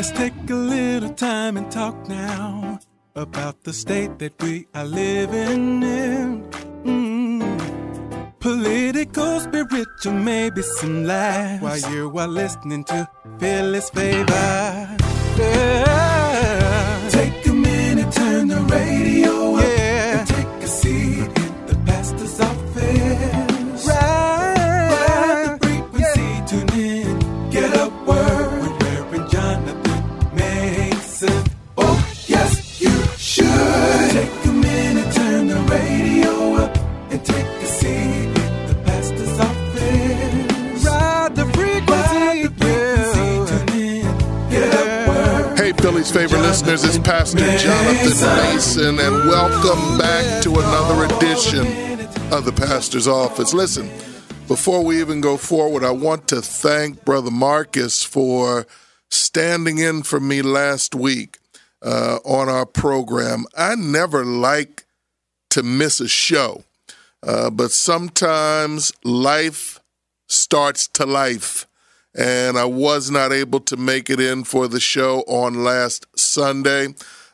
Let's take a little time and talk now about the state that we are living in. Mm. Political, spiritual, maybe some laughs while you are listening to Philly's favor. Yeah. Philly's favorite listeners, it's Pastor Jonathan Mason, and welcome back to another edition of the Pastor's Office. Listen, before we even go forward, I want to thank Brother Marcus for standing in for me last week uh, on our program. I never like to miss a show, uh, but sometimes life starts to life and I was not able to make it in for the show on last Sunday.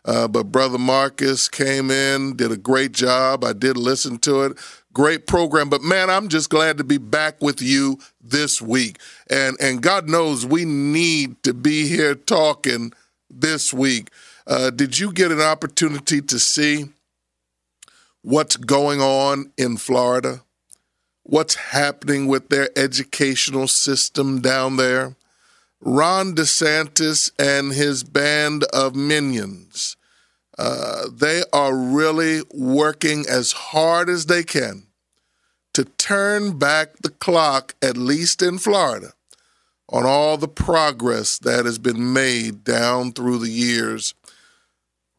Uh, but Brother Marcus came in, did a great job. I did listen to it. Great program. But man, I'm just glad to be back with you this week. And and God knows we need to be here talking this week. Uh, did you get an opportunity to see what's going on in Florida? What's happening with their educational system down there. Ron DeSantis and his band of minions, uh, they are really working as hard as they can to turn back the clock, at least in Florida, on all the progress that has been made down through the years.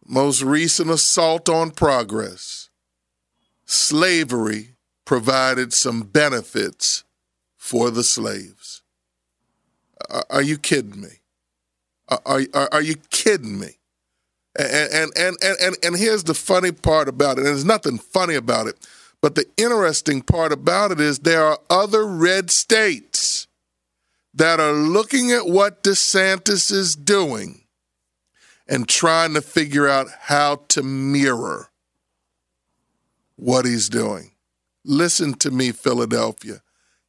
Most recent assault on progress, slavery provided some benefits for the slaves. Are, are you kidding me? Are, are, are you kidding me? And, and, and, and, and here's the funny part about it, and there's nothing funny about it, but the interesting part about it is there are other red states that are looking at what DeSantis is doing and trying to figure out how to mirror what he's doing. Listen to me, Philadelphia.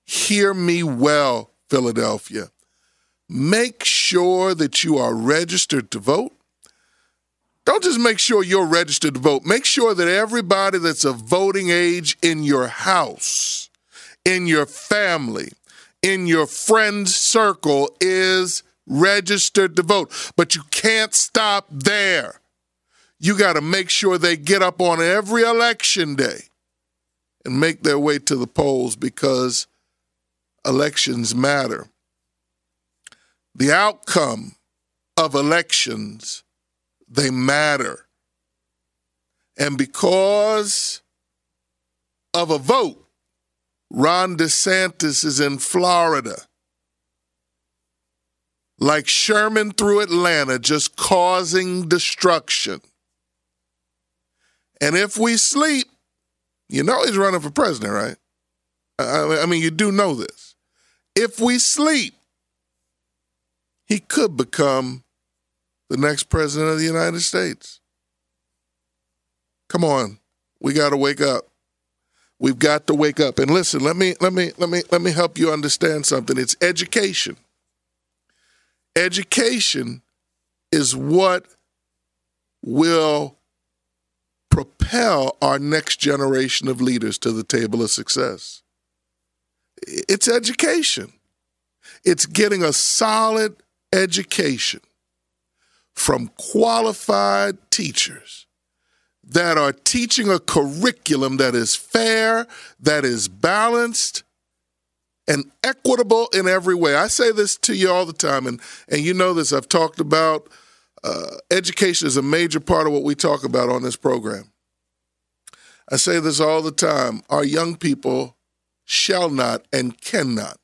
Hear me well, Philadelphia. Make sure that you are registered to vote. Don't just make sure you're registered to vote. Make sure that everybody that's of voting age in your house, in your family, in your friend's circle is registered to vote. But you can't stop there. You got to make sure they get up on every election day and make their way to the polls because elections matter. The outcome of elections, they matter. And because of a vote, Ron DeSantis is in Florida. Like Sherman through Atlanta, just causing destruction. And if we sleep, you know he's running for president, right? I mean, you do know this. If we sleep, he could become the next president of the United States. Come on, we got to wake up. We've got to wake up. And listen, let me let me let me let me help you understand something. It's education. Education is what will propel our next generation of leaders to the table of success. It's education. It's getting a solid education from qualified teachers that are teaching a curriculum that is fair, that is balanced, and equitable in every way. I say this to you all the time, and, and you know this. I've talked about uh, education is a major part of what we talk about on this program. I say this all the time our young people shall not and cannot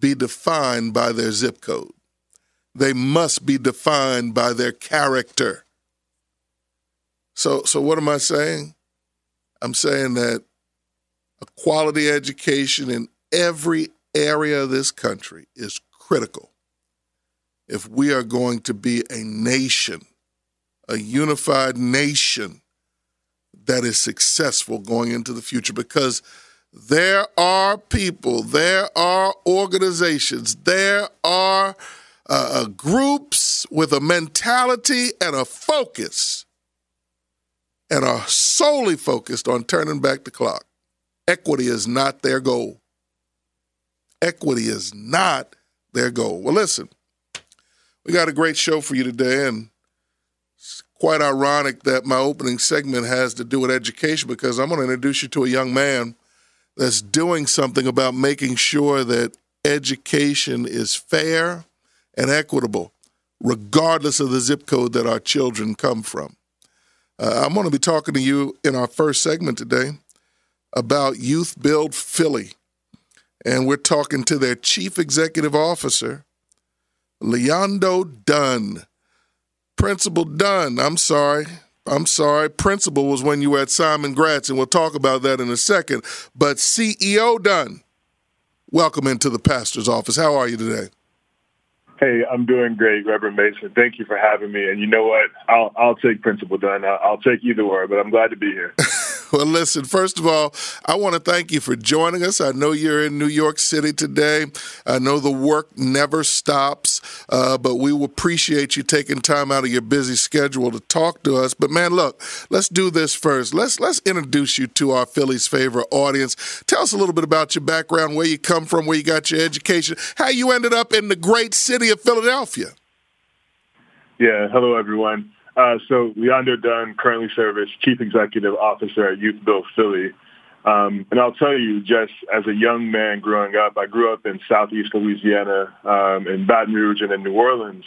be defined by their zip code. They must be defined by their character. So, so what am I saying? I'm saying that a quality education in every area of this country is critical if we are going to be a nation, a unified nation that is successful going into the future because there are people, there are organizations, there are uh, uh, groups with a mentality and a focus and are solely focused on turning back the clock. Equity is not their goal. Equity is not their goal. Well, listen, we got a great show for you today, and it's quite ironic that my opening segment has to do with education because I'm going to introduce you to a young man that's doing something about making sure that education is fair and equitable, regardless of the zip code that our children come from. Uh, I'm going to be talking to you in our first segment today about YouthBuild Philly. And we're talking to their chief executive officer, Le'Yondo Dunn. Principal Dunn, I'm sorry. I'm sorry. Principal was when you were at Simon Gratz, and we'll talk about that in a second. But CEO Dunn, welcome into the pastor's office. How are you today? Hey, I'm doing great, Reverend Mason. Thank you for having me. And you know what? I'll I'll take Principal Dunn. I'll, I'll take either or, but I'm glad to be here. Well, listen, first of all, I want to thank you for joining us. I know you're in New York City today. I know the work never stops, uh, but we appreciate you taking time out of your busy schedule to talk to us. But man, look, let's do this first. Let's let's introduce you to our Philly's favorite audience. Tell us a little bit about your background, where you come from, where you got your education, how you ended up in the great city of Philadelphia. Yeah, hello everyone. Uh, so Le'Yondo Dunn currently serves as Chief Executive Officer at YouthBuild Philly. Um, and I'll tell you, just as a young man growing up, I grew up in Southeast Louisiana, um, in Baton Rouge and in New Orleans.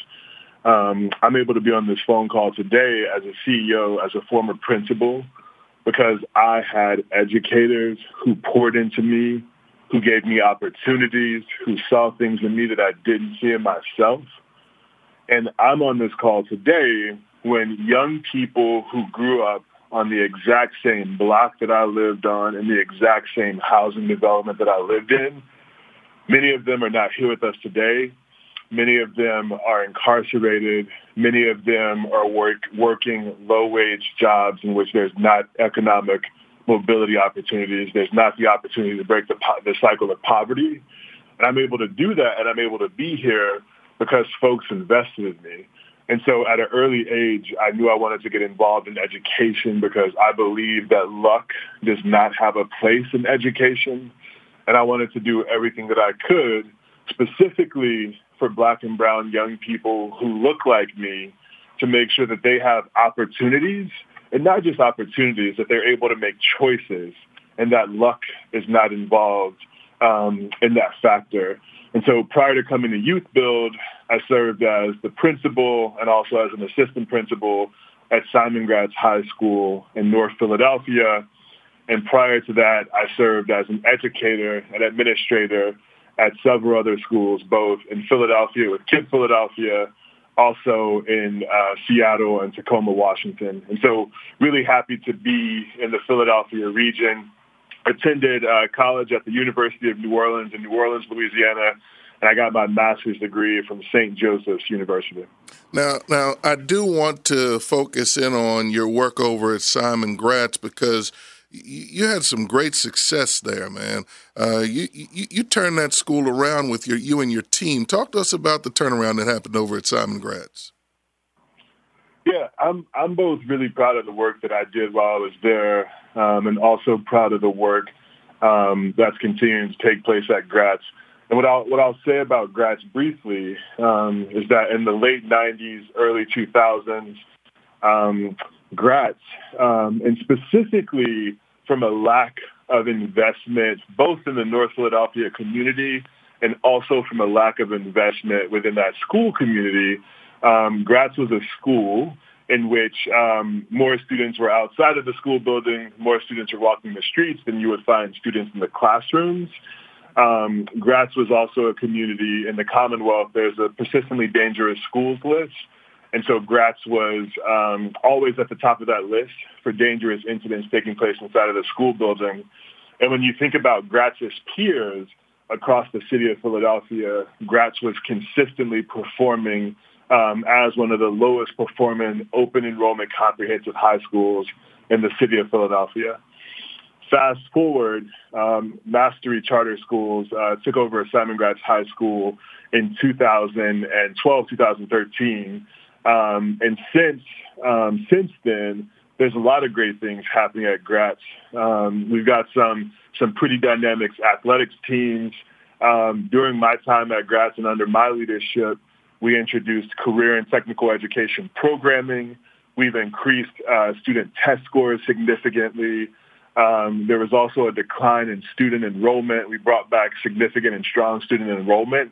Um, I'm able to be on this phone call today as a CEO, as a former principal, because I had educators who poured into me, who gave me opportunities, who saw things in me that I didn't see in myself. And I'm on this call today when young people who grew up on the exact same block that I lived on and the exact same housing development that I lived in, many of them are not here with us today. Many of them are incarcerated. Many of them are work, working low-wage jobs in which there's not economic mobility opportunities. There's not the opportunity to break the, the cycle of poverty. And I'm able to do that, and I'm able to be here because folks invested in me. And so at an early age, I knew I wanted to get involved in education because I believe that luck does not have a place in education. And I wanted to do everything that I could, specifically for black and brown young people who look like me, to make sure that they have opportunities, and not just opportunities, that they're able to make choices and that luck is not involved um, in that factor. And so prior to coming to YouthBuild, I served as the principal and also as an assistant principal at Simon Gratz High School in North Philadelphia. And prior to that, I served as an educator and administrator at several other schools, both in Philadelphia with KIPP Philadelphia, also in uh, Seattle and Tacoma, Washington. And so really happy to be in the Philadelphia region. Attended uh, college at the University of New Orleans in New Orleans, Louisiana, and I got my master's degree from St. Joseph's University. Now, now I do want to focus in on your work over at Simon Gratz because you had some great success there, man. Uh, you, you, you turned that school around with your you and your team. Talk to us about the turnaround that happened over at Simon Gratz. Yeah, I'm I'm both really proud of the work that I did while I was there, um, and also proud of the work um, that's continuing to take place at Gratz. And what I'll what I'll say about Gratz briefly um, is that in the late '90s, early 2000s, um, Gratz, um, and specifically from a lack of investment, both in the North Philadelphia community and also from a lack of investment within that school community, um, Gratz was a school in which um, more students were outside of the school building, more students were walking the streets than you would find students in the classrooms. Um, Gratz was also a community in the Commonwealth. There's a persistently dangerous schools list. And so Gratz was um, always at the top of that list for dangerous incidents taking place inside of the school building. And when you think about Gratz's peers, across the city of Philadelphia, Gratz was consistently performing um, as one of the lowest performing open enrollment comprehensive high schools in the city of Philadelphia. Fast forward, um, Mastery Charter Schools uh, took over Simon Gratz High School in 2012, 2013. Um, and since um, since then, there's a lot of great things happening at Gratz. Um, we've got some some pretty dynamic athletics teams. Um, during my time at Gratz and under my leadership, we introduced career and technical education programming. We've increased uh, student test scores significantly. Um, there was also a decline in student enrollment. We brought back significant and strong student enrollment.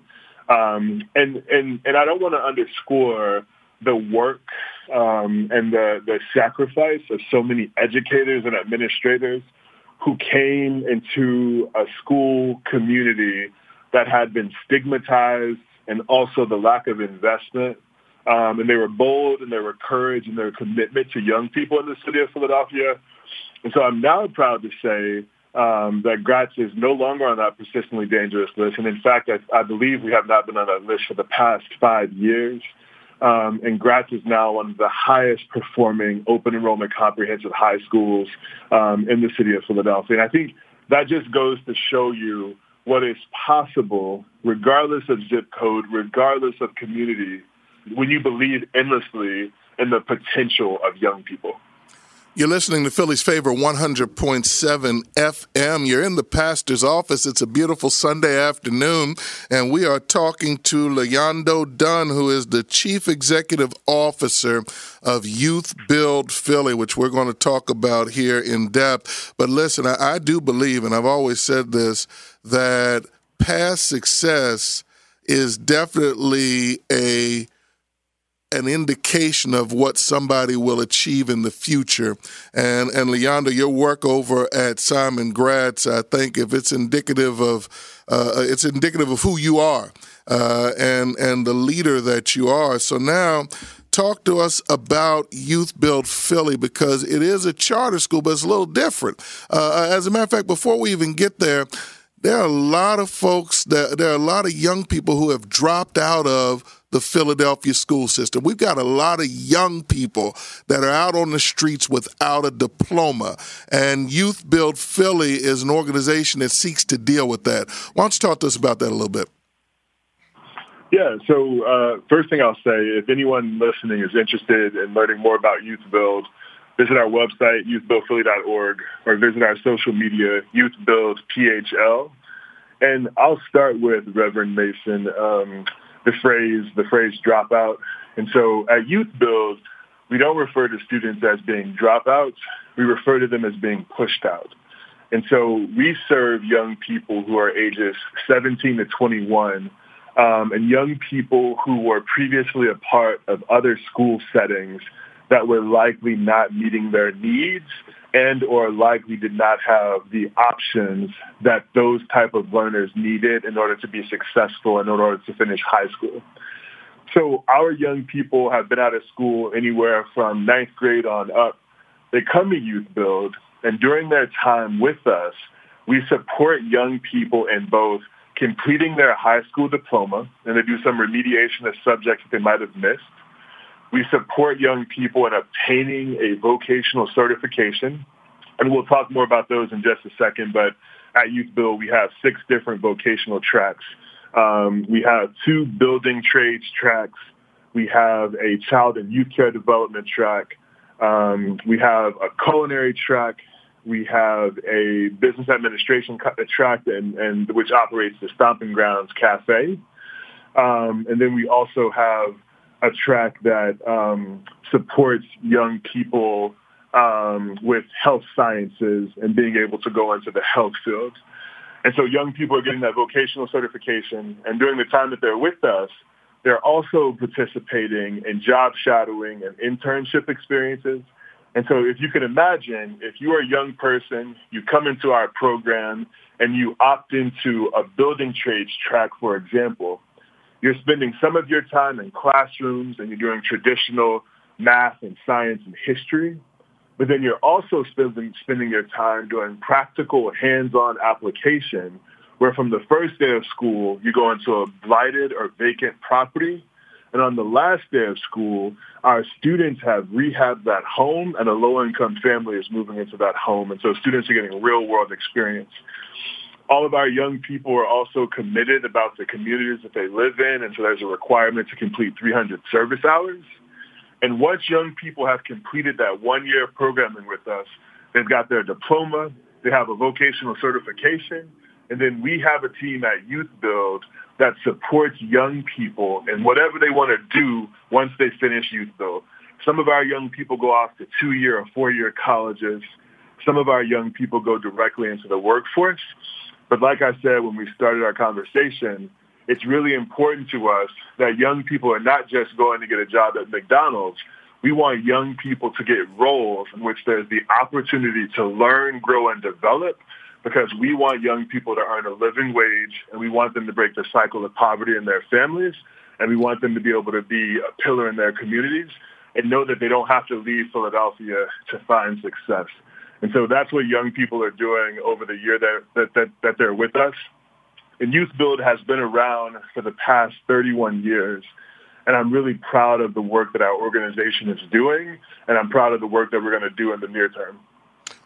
Um, and, and, and I don't want to underscore the work um, and the, the sacrifice of so many educators and administrators who came into a school community that had been stigmatized and also the lack of investment. Um, and they were bold and they were courage and their commitment to young people in the city of Philadelphia. And so I'm now proud to say um, that Gratz is no longer on that persistently dangerous list. And in fact, I, I believe we have not been on that list for the past five years. Um, and Gratz is now one of the highest performing open enrollment comprehensive high schools um, in the city of Philadelphia. And I think that just goes to show you what is possible, regardless of zip code, regardless of community, when you believe endlessly in the potential of young people. You're listening to Philly's favorite 100.7 FM. You're in the pastor's office. It's a beautiful Sunday afternoon, and we are talking to Le'Yondo Dunn, who is the Chief Executive Officer of Youth Build Philly, which we're going to talk about here in depth. But listen, I, I do believe, and I've always said this, that past success is definitely a an indication of what somebody will achieve in the future. And and Leander, your work over at Simon Gratz, I think if it's indicative of uh, it's indicative of who you are uh, and and the leader that you are. So now talk to us about YouthBuild Philly because it is a charter school, but it's a little different. Uh, as a matter of fact, before we even get there, there are a lot of folks that there are a lot of young people who have dropped out of the Philadelphia school system. We've got a lot of young people that are out on the streets without a diploma. And YouthBuild Philly is an organization that seeks to deal with that. Why don't you talk to us about that a little bit? Yeah, so uh, first thing I'll say, if anyone listening is interested in learning more about YouthBuild, visit our website, youthbuildphilly.org, or visit our social media, YouthBuildPHL. And I'll start with Reverend Mason. Um, the phrase the phrase dropout. And so at Youth Build, we don't refer to students as being dropouts. We refer to them as being pushed out. And so we serve young people who are ages 17 to 21 um, and young people who were previously a part of other school settings that were likely not meeting their needs and or likely did not have the options that those type of learners needed in order to be successful in order to finish high school. So our young people have been out of school anywhere from ninth grade on up. They come to YouthBuild, and during their time with us, we support young people in both completing their high school diploma, and they do some remediation of subjects that they might have missed, we support young people in obtaining a vocational certification, and we'll talk more about those in just a second. But at YouthBuild, we have six different vocational tracks. Um, we have two building trades tracks. We have a child and youth care development track. Um, we have a culinary track. We have a business administration track, and, and which operates the Stomping Grounds Cafe. Um, and then we also have a track that um, supports young people um, with health sciences and being able to go into the health field. And so young people are getting that vocational certification. And during the time that they're with us, they're also participating in job shadowing and internship experiences. And so if you can imagine, if you are a young person, you come into our program and you opt into a building trades track, for example, you're spending some of your time in classrooms and you're doing traditional math and science and history, but then you're also spending, spending your time doing practical hands-on application where from the first day of school, you go into a blighted or vacant property. And on the last day of school, our students have rehabbed that home and a low-income family is moving into that home. And so students are getting real-world experience. All of our young people are also committed about the communities that they live in. And so there's a requirement to complete 300 service hours. And once young people have completed that one year of programming with us, they've got their diploma, they have a vocational certification, and then we have a team at Youth Build that supports young people in whatever they want to do once they finish YouthBuild. Some of our young people go off to two-year or four-year colleges. Some of our young people go directly into the workforce. But like I said when we started our conversation, it's really important to us that young people are not just going to get a job at McDonald's. We want young people to get roles in which there's the opportunity to learn, grow, and develop because we want young people to earn a living wage and we want them to break the cycle of poverty in their families and we want them to be able to be a pillar in their communities and know that they don't have to leave Philadelphia to find success. And so that's what young people are doing over the year that, that, that, that they're with us. And YouthBuild has been around for the past 31 years. And I'm really proud of the work that our organization is doing. And I'm proud of the work that we're going to do in the near term.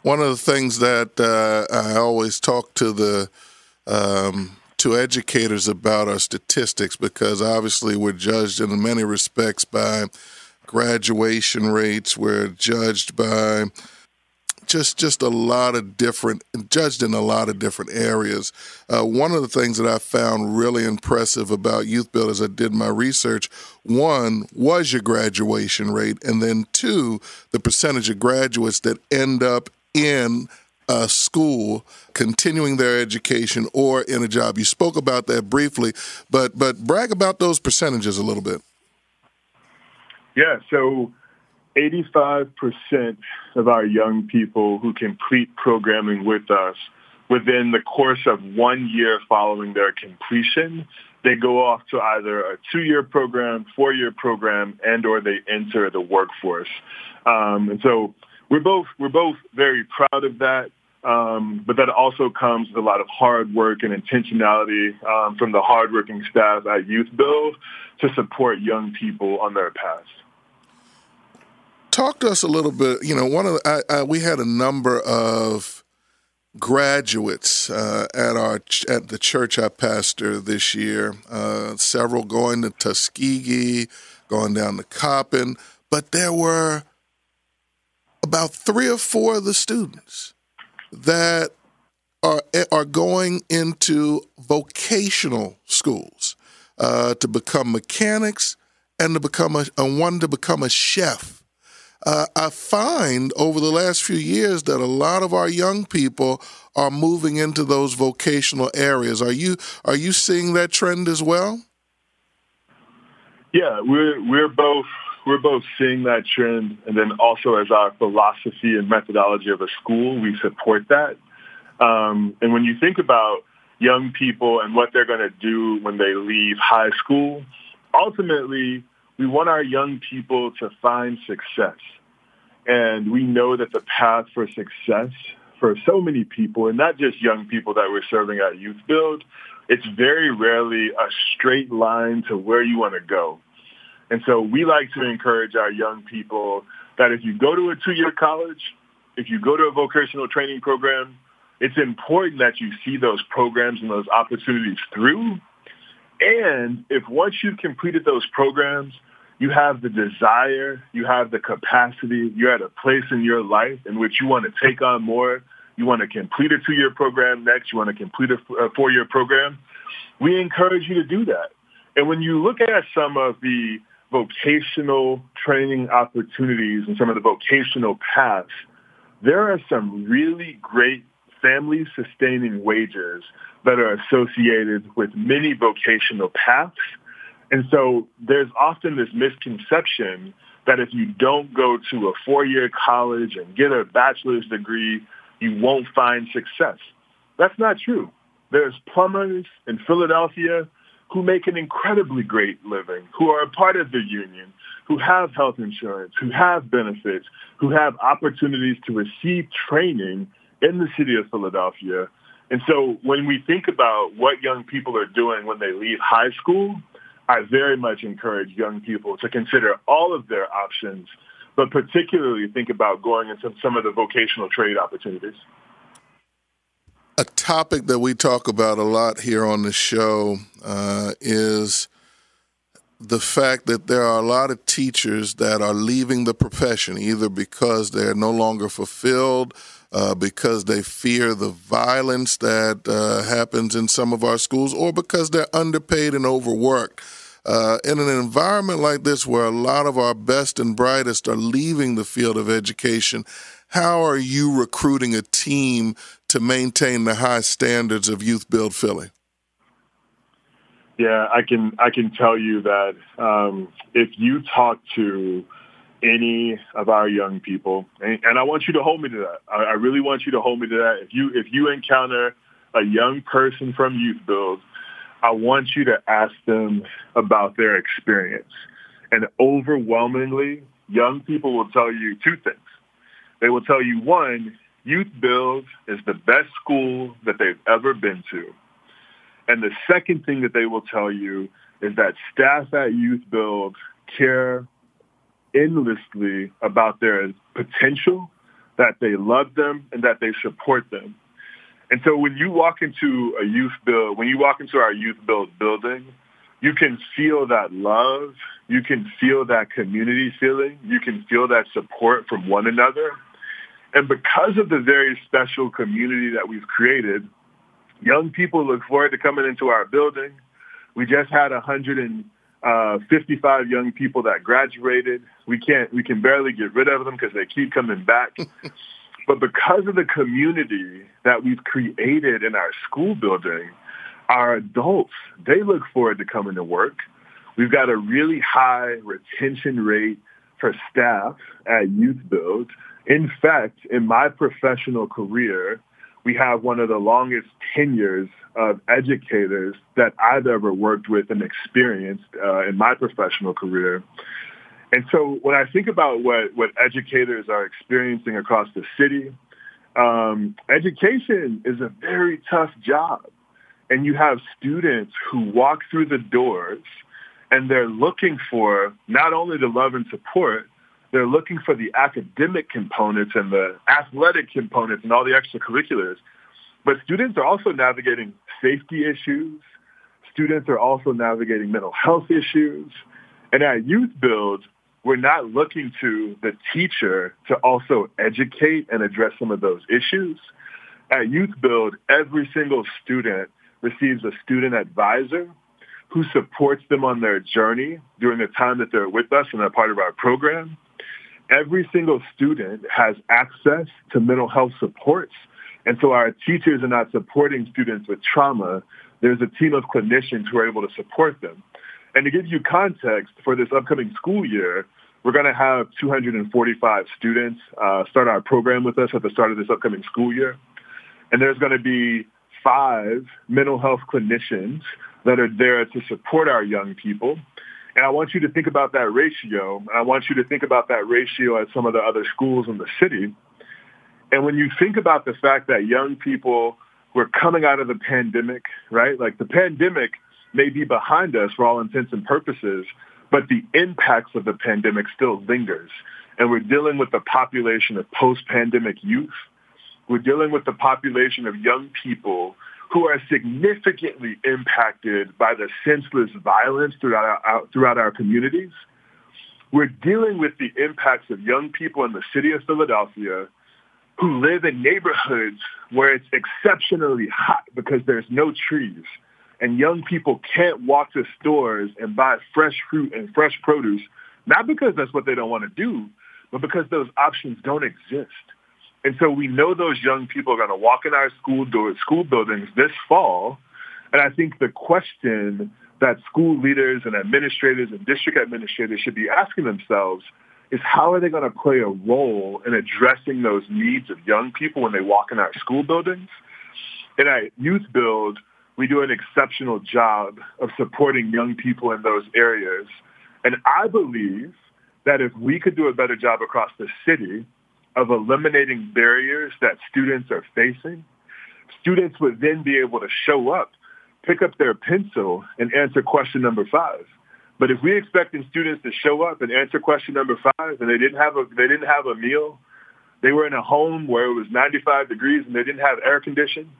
One of the things that uh, I always talk to the um, to educators about are statistics because obviously we're judged in many respects by graduation rates. We're judged by just just a lot of different judged in a lot of different areas. Uh, one of the things that I found really impressive about YouthBuild as I did my research, one was your graduation rate, and then two, the percentage of graduates that end up in a school continuing their education or in a job. You spoke about that briefly, but but brag about those percentages a little bit. Yeah, so 85% of our young people who complete programming with us within the course of one year following their completion, they go off to either a two-year program, four-year program, and or they enter the workforce. Um, and so we're both we're both very proud of that. Um, but that also comes with a lot of hard work and intentionality um, from the hardworking staff at YouthBuild to support young people on their path talk to us a little bit. You know, one of the, I, I, we had a number of graduates uh, at our at the church I pastor this year. Uh, several going to Tuskegee, going down to Coppin, but there were about three or four of the students that are are going into vocational schools uh, to become mechanics and to become a, and one to become a chef uh, I find over the last few years that a lot of our young people are moving into those vocational areas. Are you are you seeing that trend as well? Yeah, we're we're both we're both seeing that trend, and then also as our philosophy and methodology of a school, we support that. Um, and when you think about young people and what they're going to do when they leave high school, ultimately we want our young people to find success. And we know that the path for success for so many people, and not just young people that we're serving at Youth Build, it's very rarely a straight line to where you want to go. And so we like to encourage our young people that if you go to a two-year college, if you go to a vocational training program, it's important that you see those programs and those opportunities through. And if once you've completed those programs, you have the desire, you have the capacity, you're at a place in your life in which you want to take on more, you want to complete a two-year program next, you want to complete a four-year program, we encourage you to do that. And when you look at some of the vocational training opportunities and some of the vocational paths, there are some really great family sustaining wages that are associated with many vocational paths and so there's often this misconception that if you don't go to a four-year college and get a bachelor's degree, you won't find success. That's not true. There's plumbers in Philadelphia who make an incredibly great living, who are a part of the union, who have health insurance, who have benefits, who have opportunities to receive training in the city of Philadelphia And so when we think about what young people are doing when they leave high school, I very much encourage young people to consider all of their options, but particularly think about going into some of the vocational trade opportunities. A topic that we talk about a lot here on the show uh, is the fact that there are a lot of teachers that are leaving the profession either because they're no longer fulfilled, uh, because they fear the violence that uh, happens in some of our schools, or because they're underpaid and overworked. Uh, in an environment like this, where a lot of our best and brightest are leaving the field of education, how are you recruiting a team to maintain the high standards of YouthBuild Philly? Yeah, I can I can tell you that um, if you talk to any of our young people, and, and, I want you to hold me to that. I, I really want you to hold me to that. If you if you encounter a young person from YouthBuild, I want you to ask them about their experience. And overwhelmingly, young people will tell you two things. They will tell you one, Youth Build is the best school that they've ever been to. And the second thing that they will tell you is that staff at YouthBuild care endlessly about their potential, that they love them, and that they support them. And so when you walk into a youth build, when you walk into our youth build building, you can feel that love. You can feel that community feeling. You can feel that support from one another. And because of the very special community that we've created, young people look forward to coming into our building. We just had 155 uh, young people that graduated. We can't, we can barely get rid of them because they keep coming back. but because of the community that we've created in our school building, our adults, they look forward to coming to work. We've got a really high retention rate for staff at Youth Build. In fact, in my professional career, we have one of the longest tenures of educators that I've ever worked with and experienced uh, in my professional career. And so when I think about what, what educators are experiencing across the city, um, education is a very tough job. And you have students who walk through the doors and they're looking for not only the love and support, they're looking for the academic components and the athletic components and all the extracurriculars. But students are also navigating safety issues. Students are also navigating mental health issues. And at YouthBuild, we're not looking to the teacher to also educate and address some of those issues. At Youth Build, every single student receives a student advisor who supports them on their journey during the time that they're with us and are part of our program every single student has access to mental health supports. And so our teachers are not supporting students with trauma. There's a team of clinicians who are able to support them. And to give you context, for this upcoming school year, we're going to have 245 students uh, start our program with us at the start of this upcoming school year. And there's going to be five mental health clinicians that are there to support our young people. And I want you to think about that ratio. I want you to think about that ratio at some of the other schools in the city. And when you think about the fact that young people were coming out of the pandemic, right? Like the pandemic may be behind us for all intents and purposes, but the impacts of the pandemic still lingers. And we're dealing with the population of post-pandemic youth. We're dealing with the population of young people who are significantly impacted by the senseless violence throughout our, throughout our communities. We're dealing with the impacts of young people in the city of Philadelphia who live in neighborhoods where it's exceptionally hot because there's no trees. And young people can't walk to stores and buy fresh fruit and fresh produce, not because that's what they don't want to do, but because those options don't exist. And so we know those young people are going to walk in our school doors, school buildings this fall. And I think the question that school leaders and administrators and district administrators should be asking themselves is how are they going to play a role in addressing those needs of young people when they walk in our school buildings? And at YouthBuild, we do an exceptional job of supporting young people in those areas. And I believe that if we could do a better job across the city, of eliminating barriers that students are facing, students would then be able to show up, pick up their pencil, and answer question number five. But if we expected students to show up and answer question number five, and they didn't have a they didn't have a meal, they were in a home where it was 95 degrees and they didn't have air conditioning,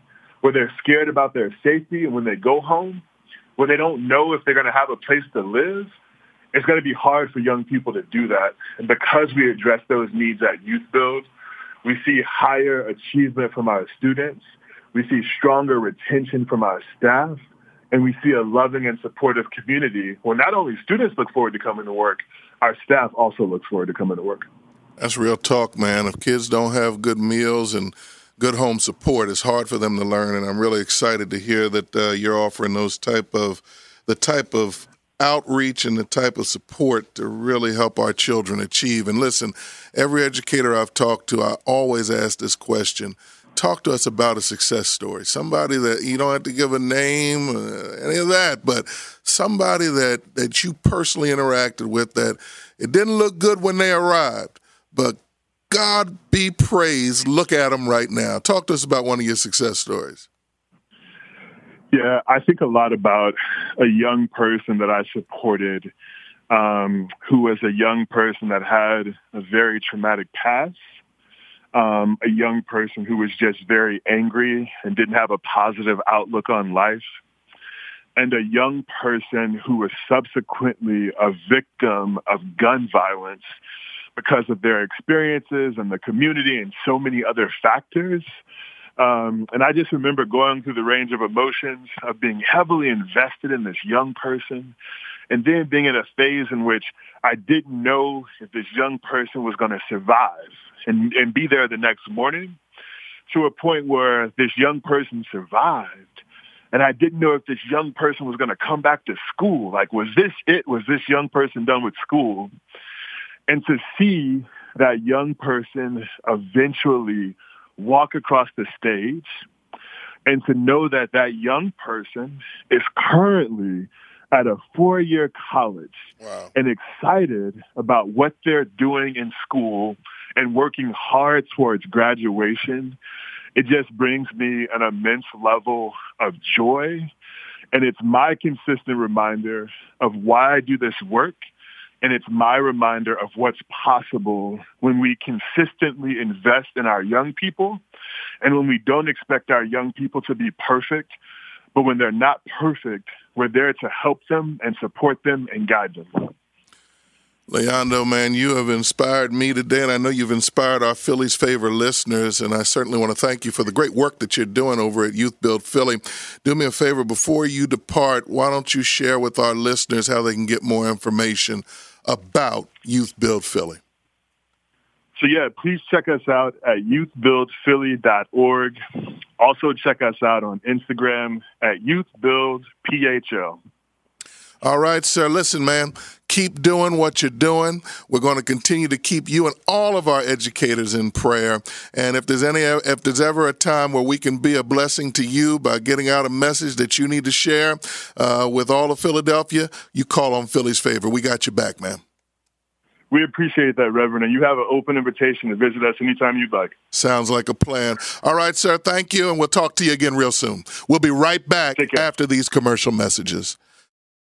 where they're scared about their safety, and when they go home, where they don't know if they're going to have a place to live, it's going to be hard for young people to do that. And because we address those needs at YouthBuild, we see higher achievement from our students. We see stronger retention from our staff. And we see a loving and supportive community where not only students look forward to coming to work, our staff also looks forward to coming to work. That's real talk, man. If kids don't have good meals and good home support, it's hard for them to learn. And I'm really excited to hear that uh, you're offering those type of the type of outreach and the type of support to really help our children achieve. And listen, every educator I've talked to, I always ask this question. Talk to us about a success story. Somebody that you don't have to give a name, uh, any of that, but somebody that, that you personally interacted with that it didn't look good when they arrived, but God be praised. Look at them right now. Talk to us about one of your success stories. Yeah, I think a lot about a young person that I supported um, who was a young person that had a very traumatic past, um, a young person who was just very angry and didn't have a positive outlook on life, and a young person who was subsequently a victim of gun violence because of their experiences and the community and so many other factors um, and I just remember going through the range of emotions of being heavily invested in this young person and then being in a phase in which I didn't know if this young person was going to survive and, and be there the next morning to a point where this young person survived. And I didn't know if this young person was going to come back to school. Like, was this it? Was this young person done with school? And to see that young person eventually walk across the stage and to know that that young person is currently at a four-year college wow. and excited about what they're doing in school and working hard towards graduation, it just brings me an immense level of joy. And it's my consistent reminder of why I do this work and it's my reminder of what's possible when we consistently invest in our young people and when we don't expect our young people to be perfect. But when they're not perfect, we're there to help them and support them and guide them. Le'Yondo, man, you have inspired me today, and I know you've inspired our Philly's favorite listeners, and I certainly want to thank you for the great work that you're doing over at YouthBuild Philly. Do me a favor, before you depart, why don't you share with our listeners how they can get more information about YouthBuild Philly? So yeah, please check us out at youthbuildphilly.org. Also check us out on Instagram at youthbuildphl. All right, sir. Listen, man, keep doing what you're doing. We're going to continue to keep you and all of our educators in prayer. And if there's any, if there's ever a time where we can be a blessing to you by getting out a message that you need to share uh, with all of Philadelphia, you call on Philly's favor. We got you back, man. We appreciate that, Reverend. And you have an open invitation to visit us anytime you'd like. Sounds like a plan. All right, sir. Thank you. And we'll talk to you again real soon. We'll be right back after these commercial messages.